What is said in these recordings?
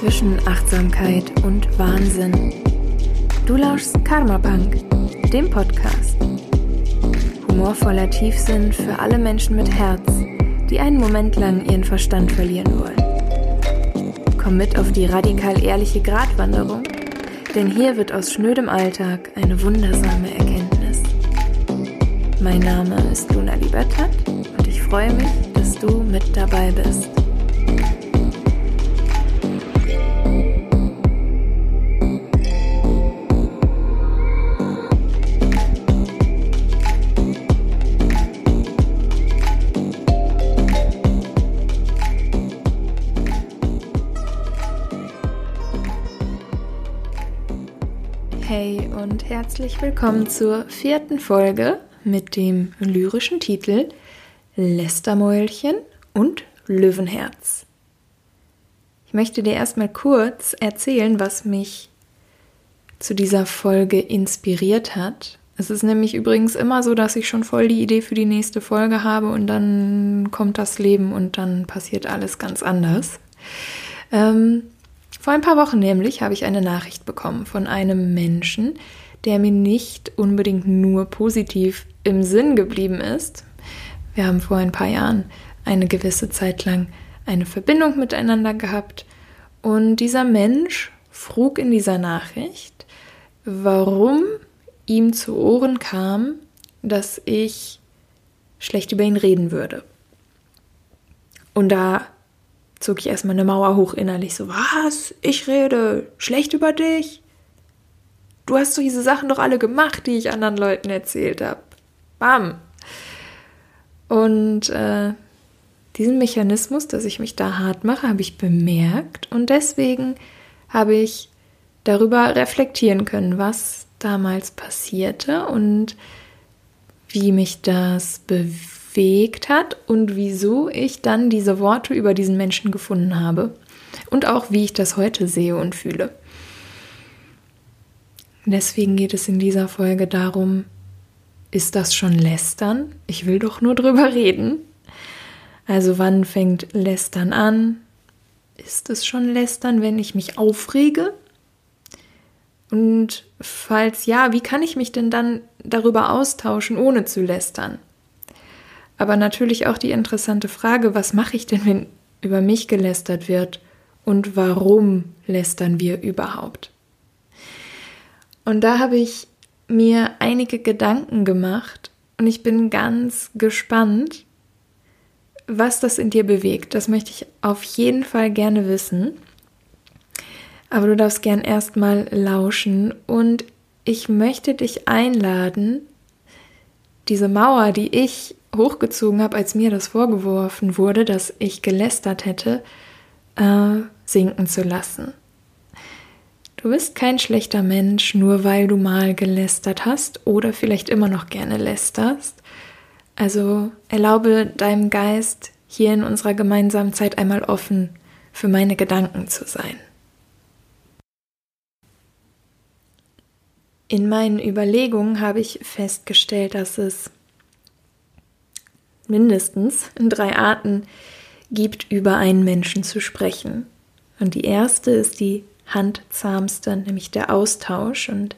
zwischen Achtsamkeit und Wahnsinn. Du lauschst Karma Punk, dem Podcast. Humorvoller Tiefsinn für alle Menschen mit Herz, die einen Moment lang ihren Verstand verlieren wollen. Komm mit auf die radikal ehrliche Gratwanderung, denn hier wird aus schnödem Alltag eine wundersame Erkenntnis. Mein Name ist Luna Libertat und ich freue mich, dass du mit dabei bist. Herzlich willkommen zur vierten Folge mit dem lyrischen Titel Lästermäulchen und Löwenherz. Ich möchte dir erstmal kurz erzählen, was mich zu dieser Folge inspiriert hat. Es ist nämlich übrigens immer so, dass ich schon voll die Idee für die nächste Folge habe und dann kommt das Leben und dann passiert alles ganz anders. Ähm, vor ein paar Wochen nämlich habe ich eine Nachricht bekommen von einem Menschen, der mir nicht unbedingt nur positiv im Sinn geblieben ist. Wir haben vor ein paar Jahren eine gewisse Zeit lang eine Verbindung miteinander gehabt und dieser Mensch frug in dieser Nachricht, warum ihm zu Ohren kam, dass ich schlecht über ihn reden würde. Und da zog ich erstmal eine Mauer hoch innerlich. So, was? Ich rede schlecht über dich? Du hast so diese Sachen doch alle gemacht, die ich anderen Leuten erzählt habe. Bam. Und äh, diesen Mechanismus, dass ich mich da hart mache, habe ich bemerkt. Und deswegen habe ich darüber reflektieren können, was damals passierte und wie mich das bewegt hat und wieso ich dann diese Worte über diesen Menschen gefunden habe und auch wie ich das heute sehe und fühle. Deswegen geht es in dieser Folge darum, ist das schon Lästern? Ich will doch nur drüber reden. Also wann fängt Lästern an? Ist es schon Lästern, wenn ich mich aufrege? Und falls ja, wie kann ich mich denn dann darüber austauschen, ohne zu lästern? Aber natürlich auch die interessante Frage, was mache ich denn, wenn über mich gelästert wird und warum lästern wir überhaupt? Und da habe ich mir einige Gedanken gemacht und ich bin ganz gespannt, was das in dir bewegt. Das möchte ich auf jeden Fall gerne wissen. Aber du darfst gern erstmal lauschen und ich möchte dich einladen, diese Mauer, die ich hochgezogen habe, als mir das vorgeworfen wurde, dass ich gelästert hätte, äh, sinken zu lassen. Du bist kein schlechter Mensch, nur weil du mal gelästert hast oder vielleicht immer noch gerne lästerst. Also erlaube deinem Geist hier in unserer gemeinsamen Zeit einmal offen für meine Gedanken zu sein. In meinen Überlegungen habe ich festgestellt, dass es mindestens drei Arten gibt, über einen Menschen zu sprechen. Und die erste ist die handzahmste, nämlich der Austausch. Und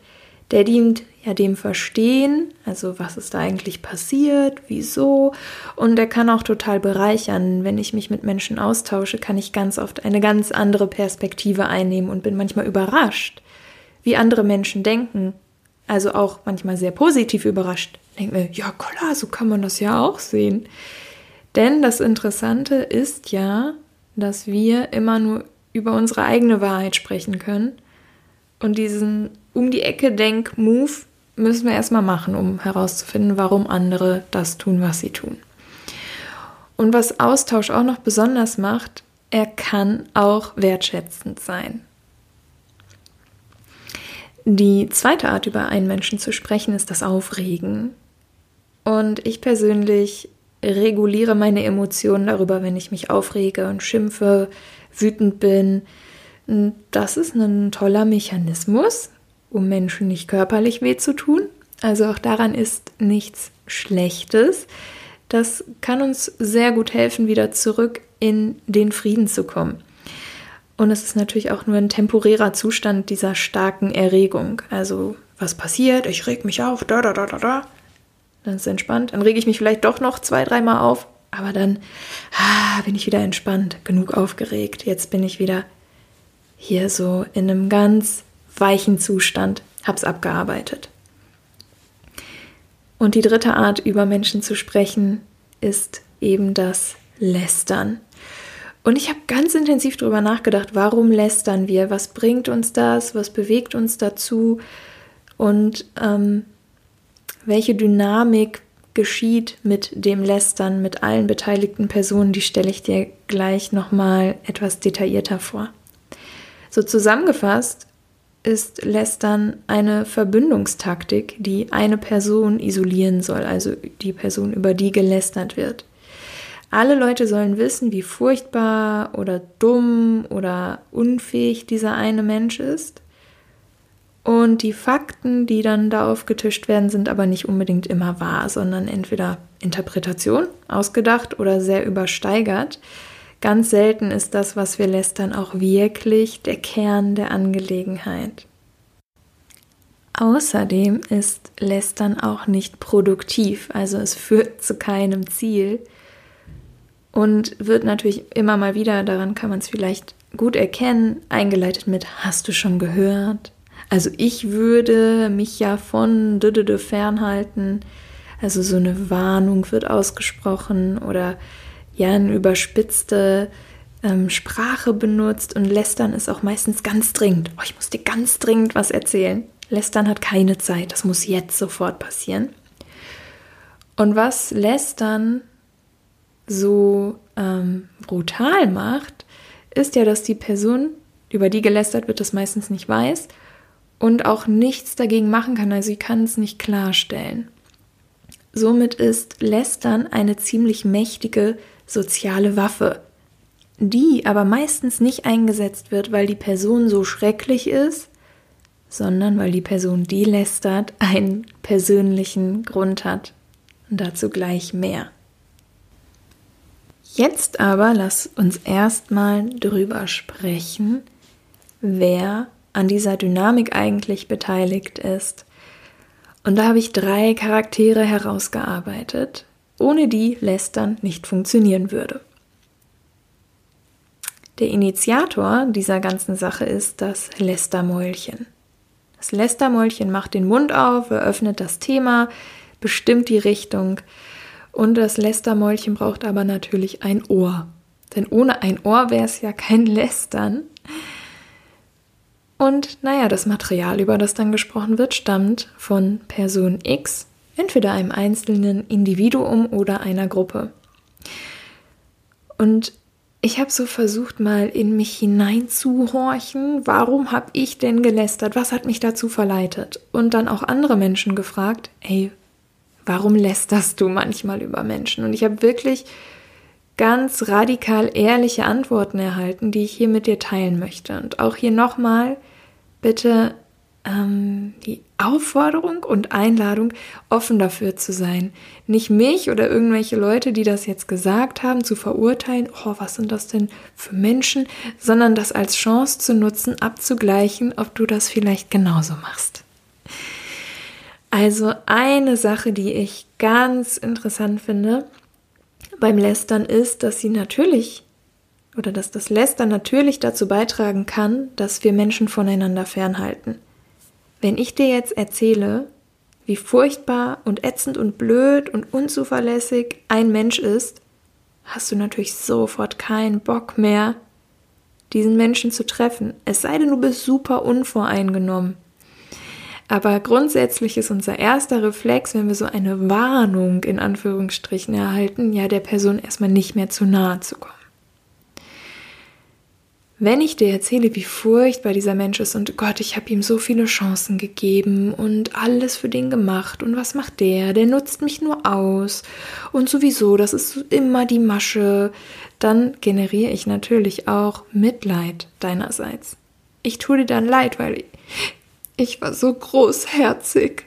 der dient ja dem Verstehen, also was ist da eigentlich passiert, wieso. Und der kann auch total bereichern. Wenn ich mich mit Menschen austausche, kann ich ganz oft eine ganz andere Perspektive einnehmen und bin manchmal überrascht, wie andere Menschen denken. Also auch manchmal sehr positiv überrascht, denke mir, ja klar, so kann man das ja auch sehen. Denn das Interessante ist ja, dass wir immer nur über unsere eigene Wahrheit sprechen können. Und diesen um die Ecke Denk-Move müssen wir erstmal machen, um herauszufinden, warum andere das tun, was sie tun. Und was Austausch auch noch besonders macht, er kann auch wertschätzend sein. Die zweite Art, über einen Menschen zu sprechen, ist das Aufregen. Und ich persönlich reguliere meine Emotionen darüber, wenn ich mich aufrege und schimpfe, wütend bin. Das ist ein toller Mechanismus, um Menschen nicht körperlich weh zu tun. Also auch daran ist nichts Schlechtes. Das kann uns sehr gut helfen, wieder zurück in den Frieden zu kommen. Und es ist natürlich auch nur ein temporärer Zustand dieser starken Erregung. Also, was passiert? Ich reg mich auf, da, da, da, da, da. Dann ist entspannt. Dann rege ich mich vielleicht doch noch zwei, dreimal auf. Aber dann ah, bin ich wieder entspannt, genug aufgeregt. Jetzt bin ich wieder hier so in einem ganz weichen Zustand, hab's abgearbeitet. Und die dritte Art, über Menschen zu sprechen, ist eben das Lästern. Und ich habe ganz intensiv darüber nachgedacht, warum lästern wir? Was bringt uns das? Was bewegt uns dazu? Und ähm, welche Dynamik geschieht mit dem Lästern mit allen beteiligten Personen, die stelle ich dir gleich nochmal etwas detaillierter vor. So zusammengefasst ist Lästern eine Verbündungstaktik, die eine Person isolieren soll, also die Person, über die gelästert wird. Alle Leute sollen wissen, wie furchtbar oder dumm oder unfähig dieser eine Mensch ist. Und die Fakten, die dann da aufgetischt werden, sind aber nicht unbedingt immer wahr, sondern entweder Interpretation, ausgedacht oder sehr übersteigert. Ganz selten ist das, was wir lästern, auch wirklich der Kern der Angelegenheit. Außerdem ist Lästern auch nicht produktiv, also es führt zu keinem Ziel und wird natürlich immer mal wieder, daran kann man es vielleicht gut erkennen, eingeleitet mit Hast du schon gehört? Also ich würde mich ja von Dödödö fernhalten. Also so eine Warnung wird ausgesprochen oder ja eine überspitzte ähm, Sprache benutzt und Lästern ist auch meistens ganz dringend. Oh, ich muss dir ganz dringend was erzählen. Lästern hat keine Zeit, das muss jetzt sofort passieren. Und was Lästern so ähm, brutal macht, ist ja, dass die Person, über die gelästert wird, das meistens nicht weiß und auch nichts dagegen machen kann. Also sie kann es nicht klarstellen. Somit ist Lästern eine ziemlich mächtige soziale Waffe, die aber meistens nicht eingesetzt wird, weil die Person so schrecklich ist, sondern weil die Person, die lästert, einen persönlichen Grund hat. Und dazu gleich mehr. Jetzt aber lass uns erstmal drüber sprechen, wer an dieser Dynamik eigentlich beteiligt ist. Und da habe ich drei Charaktere herausgearbeitet, ohne die Lästern nicht funktionieren würde. Der Initiator dieser ganzen Sache ist das Lästermäulchen. Das Lästermäulchen macht den Mund auf, eröffnet das Thema, bestimmt die Richtung und das Lästermäulchen braucht aber natürlich ein Ohr. Denn ohne ein Ohr wäre es ja kein Lästern. Und naja, das Material, über das dann gesprochen wird, stammt von Person X, entweder einem einzelnen Individuum oder einer Gruppe. Und ich habe so versucht, mal in mich hineinzuhorchen, warum habe ich denn gelästert, was hat mich dazu verleitet? Und dann auch andere Menschen gefragt, ey, warum lästerst du manchmal über Menschen? Und ich habe wirklich ganz radikal ehrliche Antworten erhalten, die ich hier mit dir teilen möchte. Und auch hier nochmal, bitte ähm, die Aufforderung und Einladung, offen dafür zu sein. Nicht mich oder irgendwelche Leute, die das jetzt gesagt haben, zu verurteilen, oh, was sind das denn für Menschen, sondern das als Chance zu nutzen, abzugleichen, ob du das vielleicht genauso machst. Also eine Sache, die ich ganz interessant finde beim Lästern ist, dass sie natürlich oder dass das Lästern natürlich dazu beitragen kann, dass wir Menschen voneinander fernhalten. Wenn ich dir jetzt erzähle, wie furchtbar und ätzend und blöd und unzuverlässig ein Mensch ist, hast du natürlich sofort keinen Bock mehr, diesen Menschen zu treffen. Es sei denn, du bist super unvoreingenommen. Aber grundsätzlich ist unser erster Reflex, wenn wir so eine Warnung in Anführungsstrichen erhalten, ja der Person erstmal nicht mehr zu nahe zu kommen. Wenn ich dir erzähle, wie furchtbar dieser Mensch ist und Gott, ich habe ihm so viele Chancen gegeben und alles für den gemacht und was macht der? Der nutzt mich nur aus und sowieso, das ist immer die Masche, dann generiere ich natürlich auch Mitleid deinerseits. Ich tue dir dann leid, weil ich war so großherzig.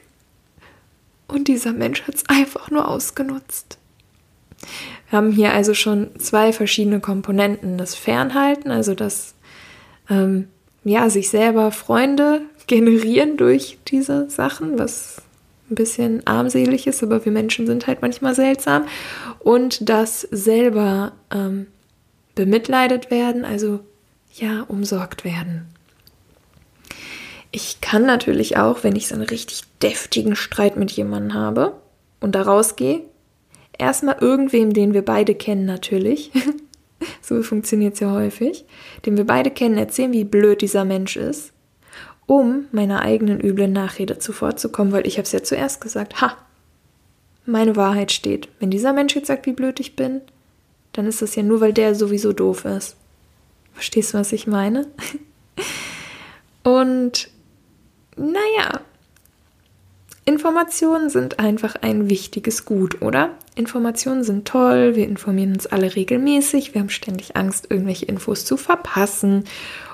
Und dieser Mensch hat es einfach nur ausgenutzt. Wir haben hier also schon zwei verschiedene Komponenten. Das Fernhalten, also das ähm, ja, sich selber Freunde generieren durch diese Sachen, was ein bisschen armselig ist, aber wir Menschen sind halt manchmal seltsam. Und das selber ähm, bemitleidet werden, also ja, umsorgt werden. Ich kann natürlich auch, wenn ich so einen richtig deftigen Streit mit jemandem habe und da rausgehe, erstmal irgendwem, den wir beide kennen natürlich, so funktioniert es ja häufig, den wir beide kennen, erzählen, wie blöd dieser Mensch ist, um meiner eigenen üblen Nachrede zuvorzukommen, weil ich habe es ja zuerst gesagt, ha, meine Wahrheit steht. Wenn dieser Mensch jetzt sagt, wie blöd ich bin, dann ist das ja nur, weil der sowieso doof ist. Verstehst du, was ich meine? Und naja, Informationen sind einfach ein wichtiges Gut, oder? Informationen sind toll, wir informieren uns alle regelmäßig, wir haben ständig Angst, irgendwelche Infos zu verpassen.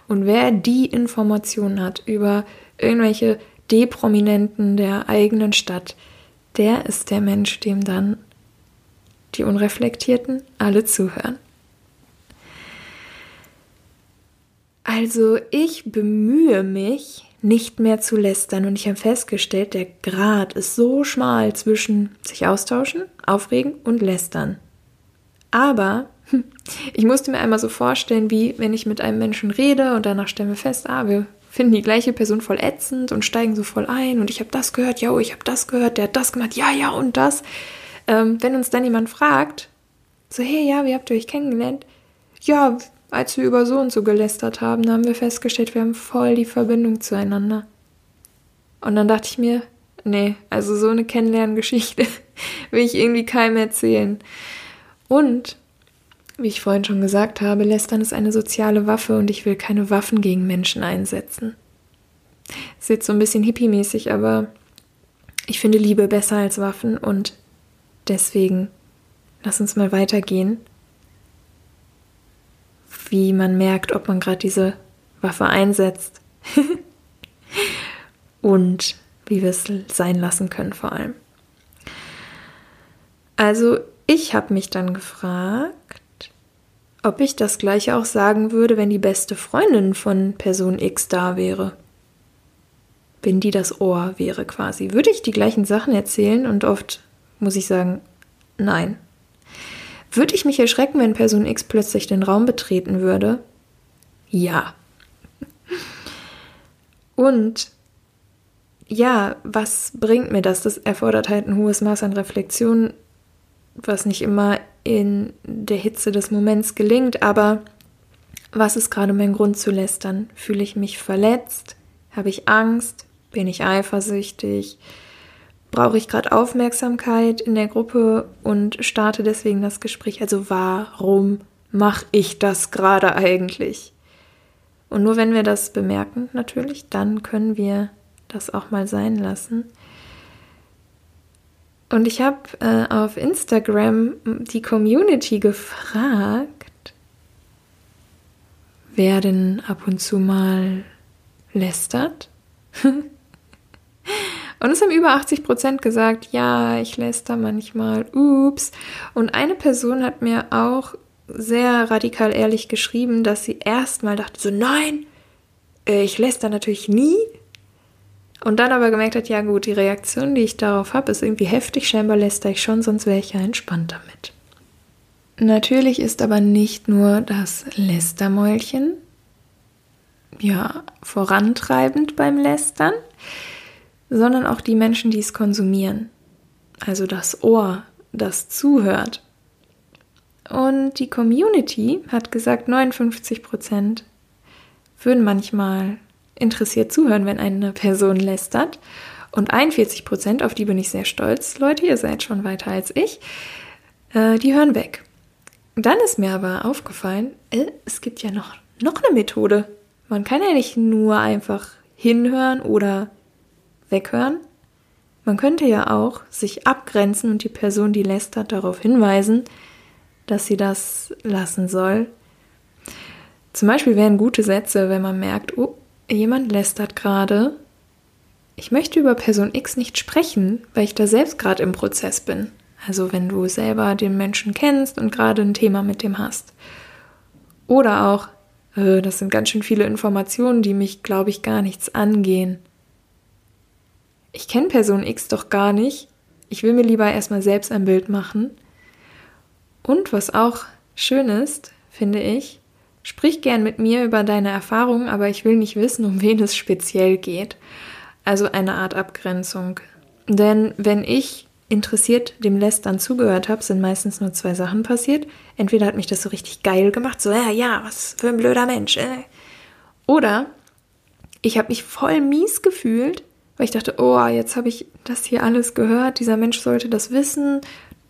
Und wer die Informationen hat über irgendwelche Deprominenten der eigenen Stadt, der ist der Mensch, dem dann die Unreflektierten alle zuhören. Also ich bemühe mich, nicht mehr zu lästern. Und ich habe festgestellt, der Grad ist so schmal zwischen sich austauschen, aufregen und lästern. Aber ich musste mir einmal so vorstellen, wie wenn ich mit einem Menschen rede und danach stellen wir fest, ah, wir finden die gleiche Person voll ätzend und steigen so voll ein und ich habe das gehört, ja, ich habe das gehört, der hat das gemacht, ja, ja und das. Ähm, wenn uns dann jemand fragt, so, hey, ja, wie habt ihr euch kennengelernt? Ja, als wir über so und so gelästert haben, haben wir festgestellt, wir haben voll die Verbindung zueinander. Und dann dachte ich mir, nee, also so eine Kennenlerngeschichte will ich irgendwie keinem erzählen. Und, wie ich vorhin schon gesagt habe, Lästern ist eine soziale Waffe und ich will keine Waffen gegen Menschen einsetzen. Ist jetzt so ein bisschen hippie-mäßig, aber ich finde Liebe besser als Waffen und deswegen lass uns mal weitergehen wie man merkt, ob man gerade diese Waffe einsetzt und wie wir es sein lassen können vor allem. Also ich habe mich dann gefragt, ob ich das gleiche auch sagen würde, wenn die beste Freundin von Person X da wäre. Wenn die das Ohr wäre quasi. Würde ich die gleichen Sachen erzählen und oft muss ich sagen, nein, würde ich mich erschrecken, wenn Person X plötzlich den Raum betreten würde? Ja. Und ja, was bringt mir das? Das erfordert halt ein hohes Maß an Reflexion, was nicht immer in der Hitze des Moments gelingt, aber was ist gerade mein Grund zu lästern? Fühle ich mich verletzt? Habe ich Angst? Bin ich eifersüchtig? Brauche ich gerade Aufmerksamkeit in der Gruppe und starte deswegen das Gespräch. Also warum mache ich das gerade eigentlich? Und nur wenn wir das bemerken, natürlich, dann können wir das auch mal sein lassen. Und ich habe äh, auf Instagram die Community gefragt, wer denn ab und zu mal lästert. Und es haben über 80 Prozent gesagt, ja, ich läster manchmal, ups. Und eine Person hat mir auch sehr radikal ehrlich geschrieben, dass sie erstmal dachte, so nein, äh, ich läster natürlich nie. Und dann aber gemerkt hat, ja gut, die Reaktion, die ich darauf habe, ist irgendwie heftig, scheinbar läster ich schon, sonst wäre ich ja entspannt damit. Natürlich ist aber nicht nur das Lästermäulchen ja vorantreibend beim Lästern sondern auch die Menschen, die es konsumieren. Also das Ohr, das zuhört. Und die Community hat gesagt, 59 Prozent würden manchmal interessiert zuhören, wenn eine Person lästert. Und 41 Prozent, auf die bin ich sehr stolz, Leute, ihr seid schon weiter als ich, äh, die hören weg. Dann ist mir aber aufgefallen, äh, es gibt ja noch, noch eine Methode. Man kann ja nicht nur einfach hinhören oder weghören? Man könnte ja auch sich abgrenzen und die Person, die lästert, darauf hinweisen, dass sie das lassen soll. Zum Beispiel wären gute Sätze, wenn man merkt, oh, jemand lästert gerade. Ich möchte über Person X nicht sprechen, weil ich da selbst gerade im Prozess bin. Also wenn du selber den Menschen kennst und gerade ein Thema mit dem hast. Oder auch, äh, das sind ganz schön viele Informationen, die mich, glaube ich, gar nichts angehen. Ich kenne Person X doch gar nicht. Ich will mir lieber erstmal selbst ein Bild machen. Und was auch schön ist, finde ich, sprich gern mit mir über deine Erfahrungen, aber ich will nicht wissen, um wen es speziell geht. Also eine Art Abgrenzung. Denn wenn ich interessiert dem Lästern zugehört habe, sind meistens nur zwei Sachen passiert. Entweder hat mich das so richtig geil gemacht, so, ja, ja, was für ein blöder Mensch. Äh. Oder ich habe mich voll mies gefühlt, weil ich dachte, oh, jetzt habe ich das hier alles gehört, dieser Mensch sollte das wissen,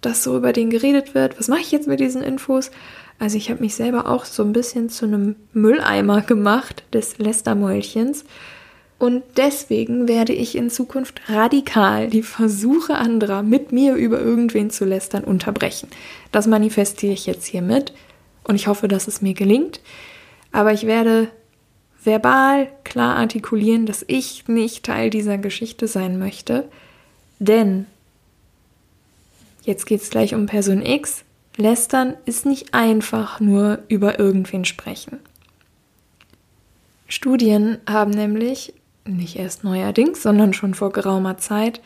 dass so über den geredet wird. Was mache ich jetzt mit diesen Infos? Also ich habe mich selber auch so ein bisschen zu einem Mülleimer gemacht des Lästermäulchens und deswegen werde ich in Zukunft radikal die Versuche anderer, mit mir über irgendwen zu lästern, unterbrechen. Das manifestiere ich jetzt hiermit und ich hoffe, dass es mir gelingt. Aber ich werde verbal klar artikulieren, dass ich nicht Teil dieser Geschichte sein möchte. Denn, jetzt geht es gleich um Person X, lästern ist nicht einfach nur über irgendwen sprechen. Studien haben nämlich nicht erst neuerdings, sondern schon vor geraumer Zeit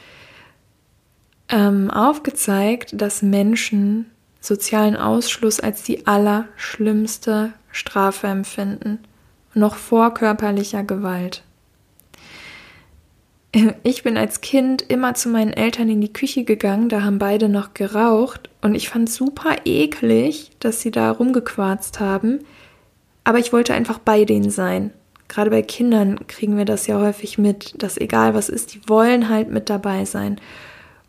ähm, aufgezeigt, dass Menschen sozialen Ausschluss als die allerschlimmste Strafe empfinden, noch vor körperlicher Gewalt. Ich bin als Kind immer zu meinen Eltern in die Küche gegangen, da haben beide noch geraucht und ich fand super eklig, dass sie da rumgequarzt haben, aber ich wollte einfach bei denen sein gerade bei Kindern kriegen wir das ja häufig mit, dass egal was ist, die wollen halt mit dabei sein.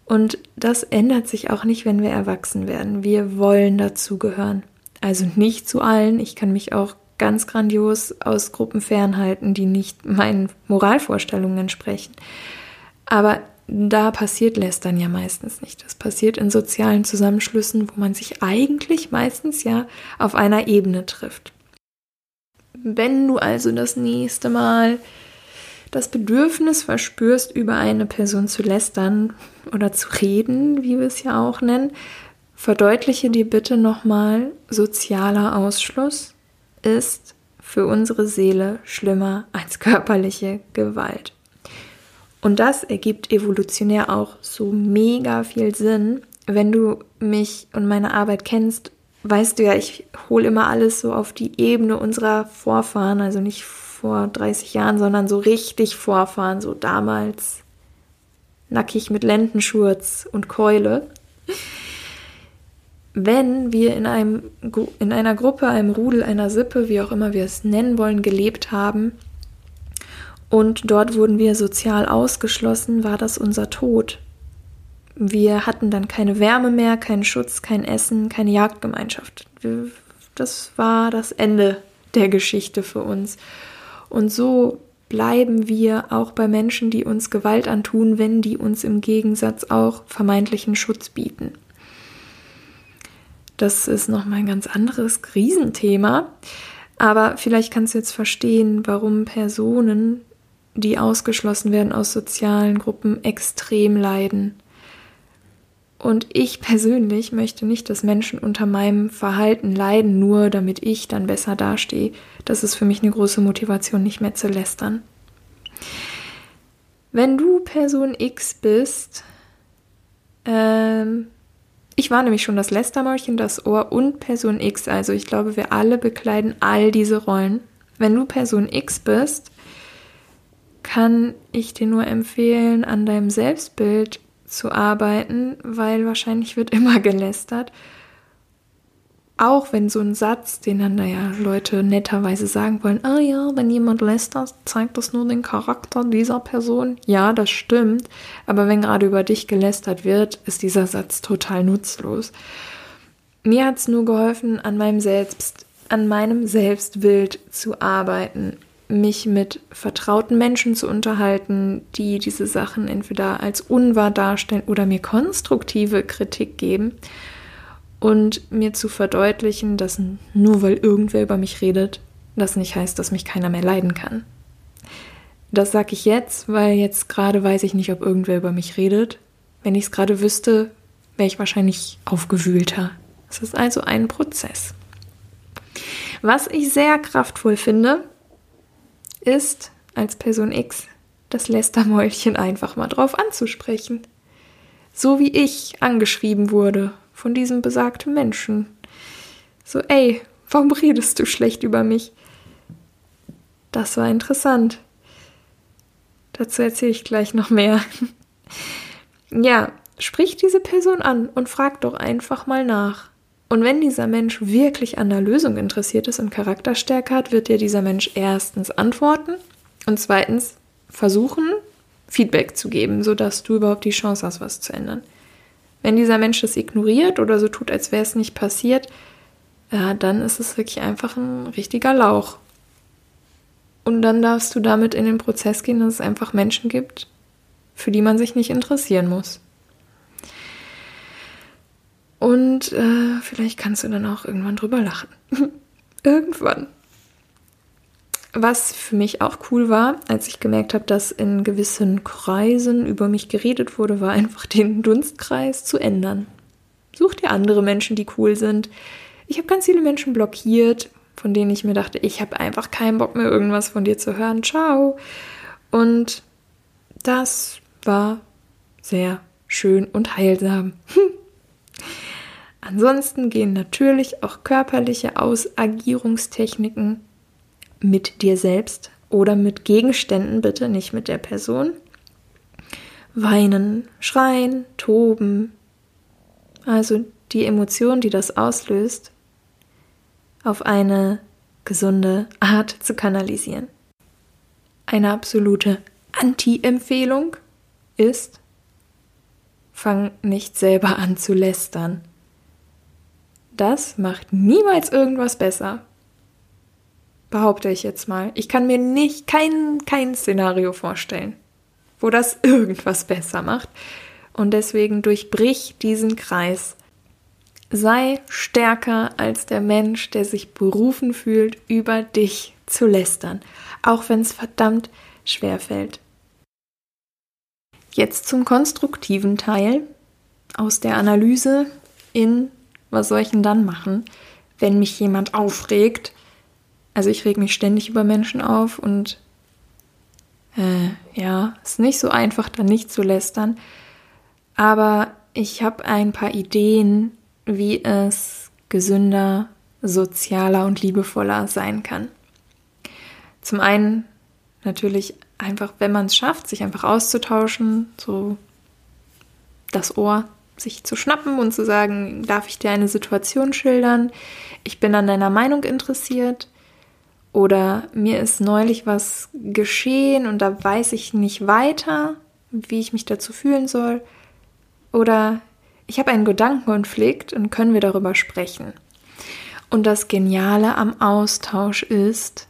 Und das ändert sich auch nicht, wenn wir erwachsen werden. Wir wollen dazugehören. Also nicht zu allen. Ich kann mich auch ganz grandios aus Gruppen fernhalten, die nicht meinen Moralvorstellungen entsprechen. Aber da passiert Lästern ja meistens nicht. Das passiert in sozialen Zusammenschlüssen, wo man sich eigentlich meistens ja auf einer Ebene trifft. Wenn du also das nächste Mal das Bedürfnis verspürst, über eine Person zu lästern oder zu reden, wie wir es ja auch nennen, verdeutliche dir bitte nochmal, sozialer Ausschluss ist für unsere Seele schlimmer als körperliche Gewalt. Und das ergibt evolutionär auch so mega viel Sinn. Wenn du mich und meine Arbeit kennst, weißt du ja, ich hole immer alles so auf die Ebene unserer Vorfahren, also nicht vor 30 Jahren, sondern so richtig Vorfahren, so damals nackig mit Lendenschurz und Keule. Wenn wir in, einem, in einer Gruppe, einem Rudel, einer Sippe, wie auch immer wir es nennen wollen, gelebt haben und dort wurden wir sozial ausgeschlossen, war das unser Tod. Wir hatten dann keine Wärme mehr, keinen Schutz, kein Essen, keine Jagdgemeinschaft. Das war das Ende der Geschichte für uns. Und so bleiben wir auch bei Menschen, die uns Gewalt antun, wenn die uns im Gegensatz auch vermeintlichen Schutz bieten. Das ist nochmal ein ganz anderes Krisenthema. Aber vielleicht kannst du jetzt verstehen, warum Personen, die ausgeschlossen werden aus sozialen Gruppen, extrem leiden. Und ich persönlich möchte nicht, dass Menschen unter meinem Verhalten leiden, nur damit ich dann besser dastehe. Das ist für mich eine große Motivation, nicht mehr zu lästern. Wenn du Person X bist, ähm, ich war nämlich schon das Lästermäulchen, das Ohr und Person X. Also ich glaube, wir alle bekleiden all diese Rollen. Wenn du Person X bist, kann ich dir nur empfehlen, an deinem Selbstbild zu arbeiten, weil wahrscheinlich wird immer gelästert. Auch wenn so ein Satz, den dann naja Leute netterweise sagen wollen, ah ja, wenn jemand lästert, zeigt das nur den Charakter dieser Person. Ja, das stimmt. Aber wenn gerade über dich gelästert wird, ist dieser Satz total nutzlos. Mir hat es nur geholfen, an meinem Selbst, an meinem Selbstbild zu arbeiten mich mit vertrauten Menschen zu unterhalten, die diese Sachen entweder als unwahr darstellen oder mir konstruktive Kritik geben und mir zu verdeutlichen, dass nur weil irgendwer über mich redet, das nicht heißt, dass mich keiner mehr leiden kann. Das sage ich jetzt, weil jetzt gerade weiß ich nicht, ob irgendwer über mich redet. Wenn ich es gerade wüsste, wäre ich wahrscheinlich aufgewühlter. Es ist also ein Prozess. Was ich sehr kraftvoll finde, ist als Person X das Lästermäulchen einfach mal drauf anzusprechen. So wie ich angeschrieben wurde von diesem besagten Menschen. So, ey, warum redest du schlecht über mich? Das war interessant. Dazu erzähle ich gleich noch mehr. ja, sprich diese Person an und frag doch einfach mal nach. Und wenn dieser Mensch wirklich an der Lösung interessiert ist und Charakterstärke hat, wird dir dieser Mensch erstens antworten und zweitens versuchen, Feedback zu geben, sodass du überhaupt die Chance hast, was zu ändern. Wenn dieser Mensch das ignoriert oder so tut, als wäre es nicht passiert, ja, dann ist es wirklich einfach ein richtiger Lauch. Und dann darfst du damit in den Prozess gehen, dass es einfach Menschen gibt, für die man sich nicht interessieren muss. Und äh, vielleicht kannst du dann auch irgendwann drüber lachen. irgendwann. Was für mich auch cool war, als ich gemerkt habe, dass in gewissen Kreisen über mich geredet wurde, war einfach den Dunstkreis zu ändern. Such dir andere Menschen, die cool sind. Ich habe ganz viele Menschen blockiert, von denen ich mir dachte, ich habe einfach keinen Bock mehr, irgendwas von dir zu hören. Ciao. Und das war sehr schön und heilsam. Ansonsten gehen natürlich auch körperliche Ausagierungstechniken mit dir selbst oder mit Gegenständen, bitte nicht mit der Person. Weinen, schreien, toben. Also die Emotion, die das auslöst, auf eine gesunde Art zu kanalisieren. Eine absolute Anti-Empfehlung ist, fang nicht selber an zu lästern. Das macht niemals irgendwas besser. Behaupte ich jetzt mal. Ich kann mir nicht kein, kein Szenario vorstellen, wo das irgendwas besser macht. Und deswegen durchbrich diesen Kreis. Sei stärker als der Mensch, der sich berufen fühlt, über dich zu lästern, auch wenn es verdammt schwer fällt. Jetzt zum konstruktiven Teil aus der Analyse in was soll ich denn dann machen, wenn mich jemand aufregt? Also ich reg mich ständig über Menschen auf und äh, ja, ist nicht so einfach, dann nicht zu lästern. Aber ich habe ein paar Ideen, wie es gesünder, sozialer und liebevoller sein kann. Zum einen natürlich einfach, wenn man es schafft, sich einfach auszutauschen, so das Ohr sich zu schnappen und zu sagen, darf ich dir eine Situation schildern? Ich bin an deiner Meinung interessiert. Oder mir ist neulich was geschehen und da weiß ich nicht weiter, wie ich mich dazu fühlen soll. Oder ich habe einen Gedankenkonflikt und können wir darüber sprechen. Und das Geniale am Austausch ist,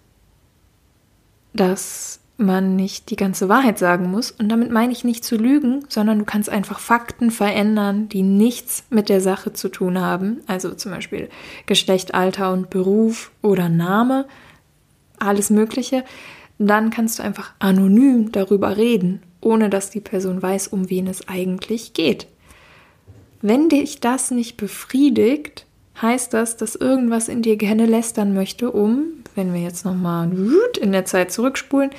dass man nicht die ganze Wahrheit sagen muss. Und damit meine ich nicht zu lügen, sondern du kannst einfach Fakten verändern, die nichts mit der Sache zu tun haben. Also zum Beispiel Geschlecht, Alter und Beruf oder Name, alles Mögliche. Dann kannst du einfach anonym darüber reden, ohne dass die Person weiß, um wen es eigentlich geht. Wenn dich das nicht befriedigt, heißt das, dass irgendwas in dir gerne lästern möchte, um, wenn wir jetzt nochmal in der Zeit zurückspulen,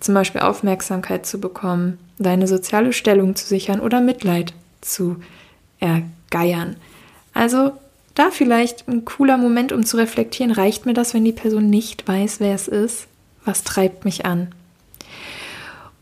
zum Beispiel Aufmerksamkeit zu bekommen, deine soziale Stellung zu sichern oder Mitleid zu ergeiern. Also da vielleicht ein cooler Moment, um zu reflektieren, reicht mir das, wenn die Person nicht weiß, wer es ist? Was treibt mich an?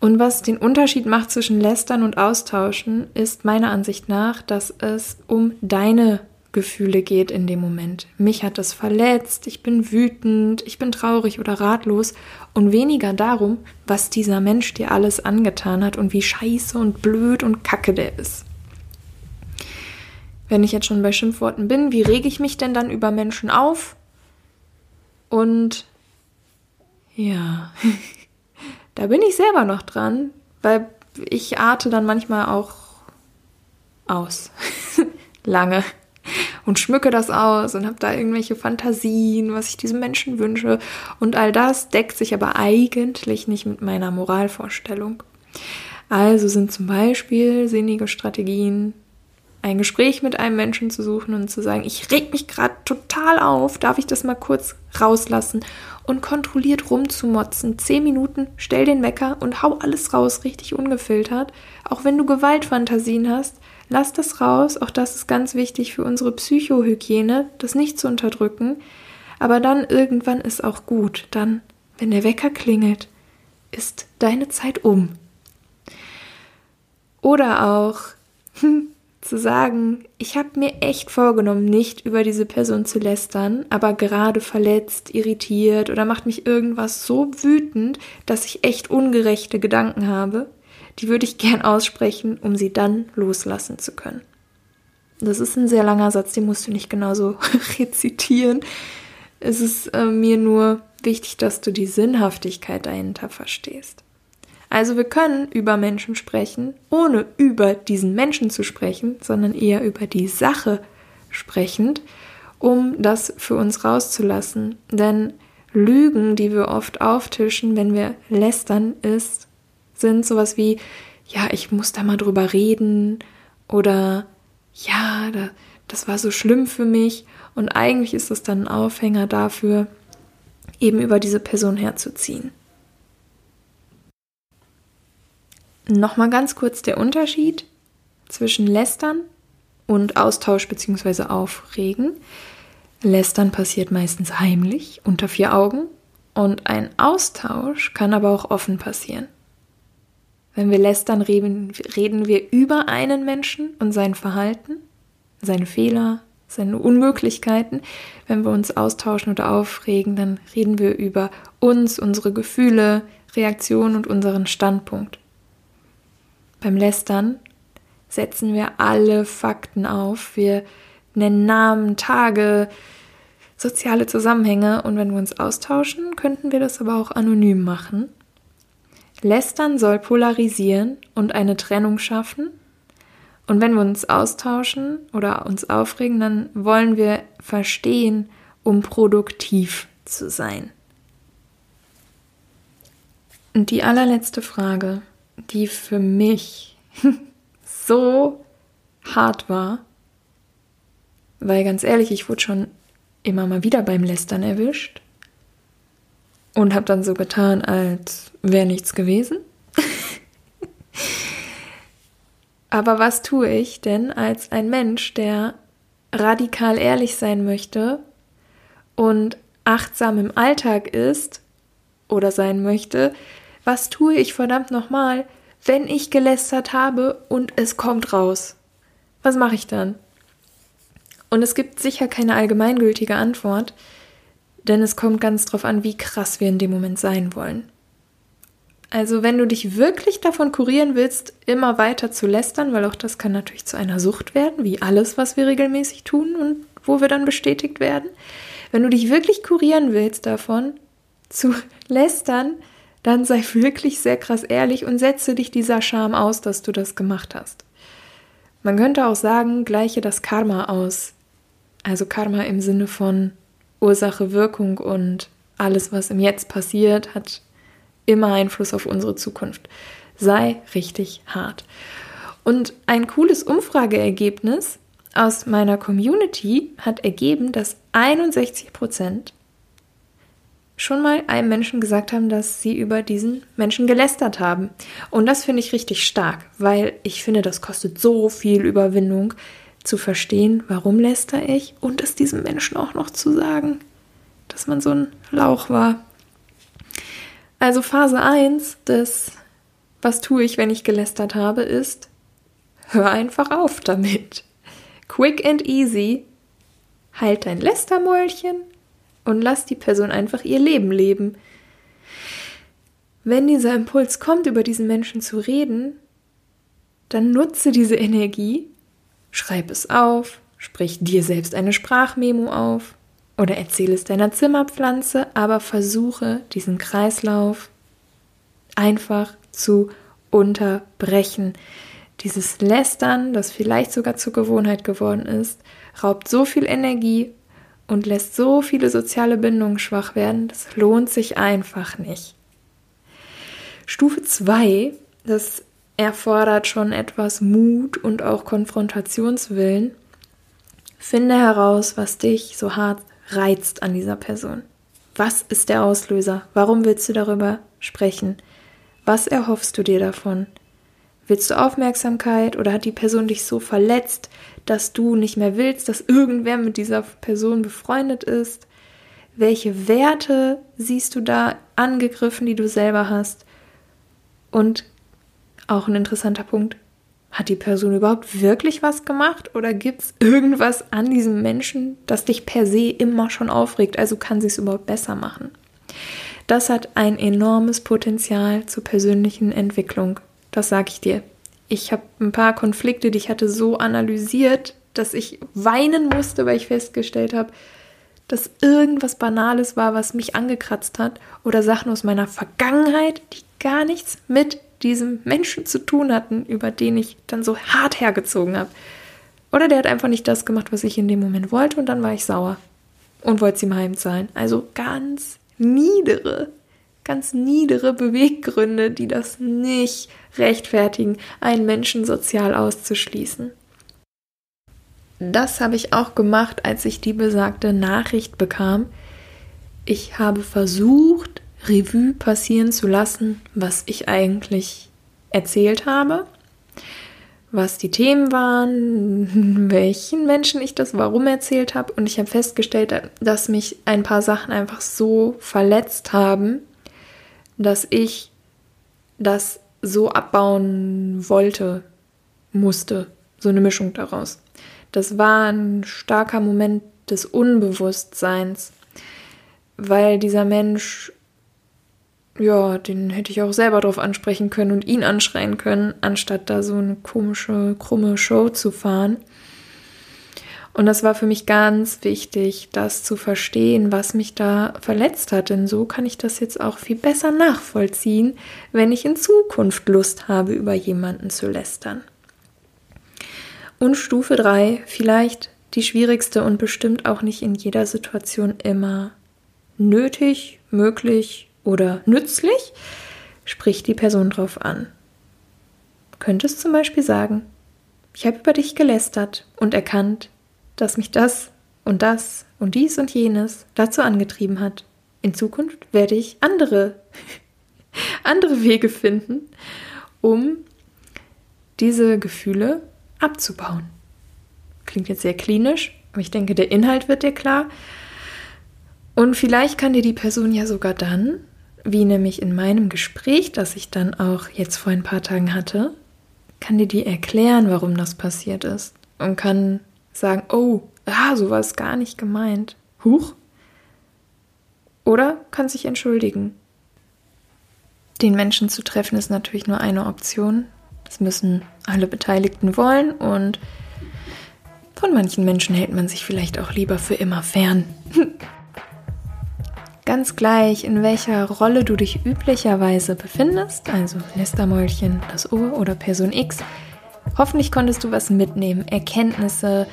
Und was den Unterschied macht zwischen Lästern und Austauschen, ist meiner Ansicht nach, dass es um deine Gefühle geht in dem Moment. Mich hat das verletzt, ich bin wütend, ich bin traurig oder ratlos und weniger darum, was dieser Mensch dir alles angetan hat und wie scheiße und blöd und kacke der ist. Wenn ich jetzt schon bei Schimpfworten bin, wie rege ich mich denn dann über Menschen auf? Und ja, da bin ich selber noch dran, weil ich arte dann manchmal auch aus. Lange und schmücke das aus und habe da irgendwelche Fantasien, was ich diesem Menschen wünsche. Und all das deckt sich aber eigentlich nicht mit meiner Moralvorstellung. Also sind zum Beispiel sinnige Strategien ein Gespräch mit einem Menschen zu suchen und zu sagen, ich reg mich gerade total auf, darf ich das mal kurz rauslassen und kontrolliert rumzumotzen. Zehn Minuten, stell den Wecker und hau alles raus, richtig ungefiltert. Auch wenn du Gewaltfantasien hast, lass das raus. Auch das ist ganz wichtig für unsere Psychohygiene, das nicht zu unterdrücken. Aber dann irgendwann ist auch gut. Dann, wenn der Wecker klingelt, ist deine Zeit um. Oder auch, hm, zu sagen, ich habe mir echt vorgenommen, nicht über diese Person zu lästern, aber gerade verletzt, irritiert oder macht mich irgendwas so wütend, dass ich echt ungerechte Gedanken habe, die würde ich gern aussprechen, um sie dann loslassen zu können. Das ist ein sehr langer Satz, den musst du nicht genauso rezitieren. Es ist äh, mir nur wichtig, dass du die Sinnhaftigkeit dahinter verstehst. Also wir können über Menschen sprechen, ohne über diesen Menschen zu sprechen, sondern eher über die Sache sprechend, um das für uns rauszulassen. Denn Lügen, die wir oft auftischen, wenn wir lästern, ist, sind sowas wie, ja, ich muss da mal drüber reden oder ja, da, das war so schlimm für mich. Und eigentlich ist es dann ein Aufhänger dafür, eben über diese Person herzuziehen. Nochmal ganz kurz der Unterschied zwischen Lästern und Austausch bzw. Aufregen. Lästern passiert meistens heimlich, unter vier Augen, und ein Austausch kann aber auch offen passieren. Wenn wir lästern, reden, reden wir über einen Menschen und sein Verhalten, seine Fehler, seine Unmöglichkeiten. Wenn wir uns austauschen oder aufregen, dann reden wir über uns, unsere Gefühle, Reaktionen und unseren Standpunkt. Beim Lästern setzen wir alle Fakten auf. Wir nennen Namen, Tage, soziale Zusammenhänge und wenn wir uns austauschen, könnten wir das aber auch anonym machen. Lästern soll polarisieren und eine Trennung schaffen. Und wenn wir uns austauschen oder uns aufregen, dann wollen wir verstehen, um produktiv zu sein. Und die allerletzte Frage die für mich so hart war, weil ganz ehrlich, ich wurde schon immer mal wieder beim Lästern erwischt und habe dann so getan, als wäre nichts gewesen. Aber was tue ich denn als ein Mensch, der radikal ehrlich sein möchte und achtsam im Alltag ist oder sein möchte, was tue ich verdammt nochmal, wenn ich gelästert habe und es kommt raus? Was mache ich dann? Und es gibt sicher keine allgemeingültige Antwort, denn es kommt ganz drauf an, wie krass wir in dem Moment sein wollen. Also wenn du dich wirklich davon kurieren willst, immer weiter zu lästern, weil auch das kann natürlich zu einer Sucht werden, wie alles, was wir regelmäßig tun und wo wir dann bestätigt werden. Wenn du dich wirklich kurieren willst davon, zu lästern, dann sei wirklich sehr krass ehrlich und setze dich dieser Scham aus, dass du das gemacht hast. Man könnte auch sagen, gleiche das Karma aus. Also Karma im Sinne von Ursache, Wirkung und alles, was im Jetzt passiert, hat immer Einfluss auf unsere Zukunft. Sei richtig hart. Und ein cooles Umfrageergebnis aus meiner Community hat ergeben, dass 61 Prozent schon mal einem Menschen gesagt haben, dass sie über diesen Menschen gelästert haben. Und das finde ich richtig stark, weil ich finde, das kostet so viel Überwindung zu verstehen, warum läster ich und es diesem Menschen auch noch zu sagen, dass man so ein Lauch war. Also Phase 1 des Was tue ich, wenn ich gelästert habe, ist hör einfach auf damit. Quick and easy. Halt dein Lästermäulchen und lass die Person einfach ihr Leben leben. Wenn dieser Impuls kommt, über diesen Menschen zu reden, dann nutze diese Energie, schreib es auf, sprich dir selbst eine Sprachmemo auf oder erzähle es deiner Zimmerpflanze, aber versuche diesen Kreislauf einfach zu unterbrechen. Dieses Lästern, das vielleicht sogar zur Gewohnheit geworden ist, raubt so viel Energie und lässt so viele soziale Bindungen schwach werden, das lohnt sich einfach nicht. Stufe 2, das erfordert schon etwas Mut und auch Konfrontationswillen. Finde heraus, was dich so hart reizt an dieser Person. Was ist der Auslöser? Warum willst du darüber sprechen? Was erhoffst du dir davon? Willst du Aufmerksamkeit oder hat die Person dich so verletzt, dass du nicht mehr willst, dass irgendwer mit dieser Person befreundet ist? Welche Werte siehst du da angegriffen, die du selber hast? Und auch ein interessanter Punkt, hat die Person überhaupt wirklich was gemacht oder gibt es irgendwas an diesem Menschen, das dich per se immer schon aufregt? Also kann sie es überhaupt besser machen? Das hat ein enormes Potenzial zur persönlichen Entwicklung. Das sage ich dir. Ich habe ein paar Konflikte, die ich hatte, so analysiert, dass ich weinen musste, weil ich festgestellt habe, dass irgendwas Banales war, was mich angekratzt hat oder Sachen aus meiner Vergangenheit, die gar nichts mit diesem Menschen zu tun hatten, über den ich dann so hart hergezogen habe. Oder der hat einfach nicht das gemacht, was ich in dem Moment wollte und dann war ich sauer und wollte es ihm heimzahlen. Also ganz niedere, ganz niedere Beweggründe, die das nicht rechtfertigen, einen Menschen sozial auszuschließen. Das habe ich auch gemacht, als ich die besagte Nachricht bekam. Ich habe versucht, Revue passieren zu lassen, was ich eigentlich erzählt habe, was die Themen waren, welchen Menschen ich das warum erzählt habe. Und ich habe festgestellt, dass mich ein paar Sachen einfach so verletzt haben, dass ich das so abbauen wollte, musste. So eine Mischung daraus. Das war ein starker Moment des Unbewusstseins, weil dieser Mensch ja, den hätte ich auch selber drauf ansprechen können und ihn anschreien können, anstatt da so eine komische, krumme Show zu fahren. Und das war für mich ganz wichtig, das zu verstehen, was mich da verletzt hat. Denn so kann ich das jetzt auch viel besser nachvollziehen, wenn ich in Zukunft Lust habe, über jemanden zu lästern. Und Stufe 3, vielleicht die schwierigste und bestimmt auch nicht in jeder Situation immer nötig, möglich oder nützlich, spricht die Person drauf an. Könntest zum Beispiel sagen, ich habe über dich gelästert und erkannt, dass mich das und das und dies und jenes dazu angetrieben hat. In Zukunft werde ich andere, andere Wege finden, um diese Gefühle abzubauen. Klingt jetzt sehr klinisch, aber ich denke, der Inhalt wird dir klar. Und vielleicht kann dir die Person ja sogar dann wie nämlich in meinem Gespräch, das ich dann auch jetzt vor ein paar Tagen hatte, kann dir die erklären, warum das passiert ist und kann sagen, oh, ah, so war es gar nicht gemeint. Huch. Oder kann sich entschuldigen. Den Menschen zu treffen ist natürlich nur eine Option. Das müssen alle Beteiligten wollen und von manchen Menschen hält man sich vielleicht auch lieber für immer fern. Ganz gleich, in welcher Rolle du dich üblicherweise befindest, also Lästermäulchen, das Ohr oder Person X, hoffentlich konntest du was mitnehmen, Erkenntnisse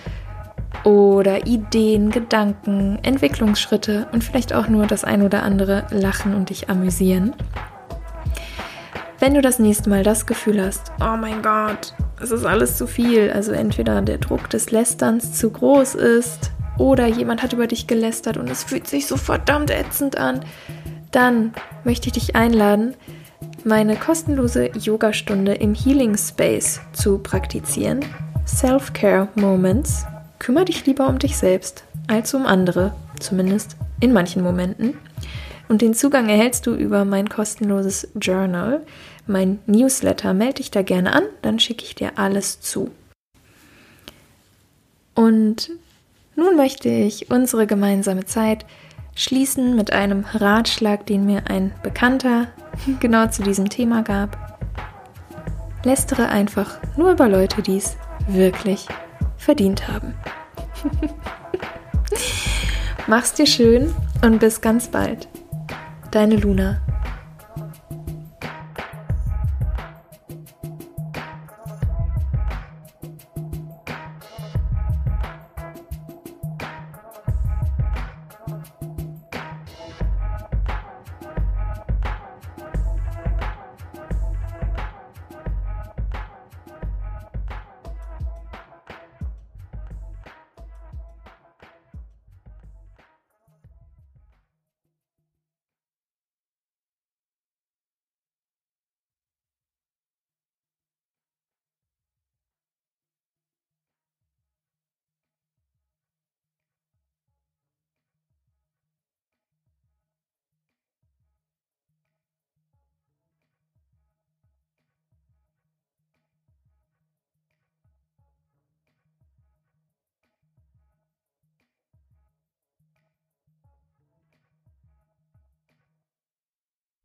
oder Ideen, Gedanken, Entwicklungsschritte und vielleicht auch nur das ein oder andere Lachen und dich amüsieren. Wenn du das nächste Mal das Gefühl hast, oh mein Gott, es ist alles zu viel, also entweder der Druck des Lästerns zu groß ist oder jemand hat über dich gelästert und es fühlt sich so verdammt ätzend an, dann möchte ich dich einladen, meine kostenlose Yogastunde im Healing Space zu praktizieren. Self-Care Moments. Kümmere dich lieber um dich selbst als um andere, zumindest in manchen Momenten. Und den Zugang erhältst du über mein kostenloses Journal, mein Newsletter. Melde dich da gerne an, dann schicke ich dir alles zu. Und nun möchte ich unsere gemeinsame Zeit schließen mit einem Ratschlag, den mir ein Bekannter genau zu diesem Thema gab. Lästere einfach nur über Leute, die es wirklich verdient haben. Mach's dir schön und bis ganz bald. Deine Luna.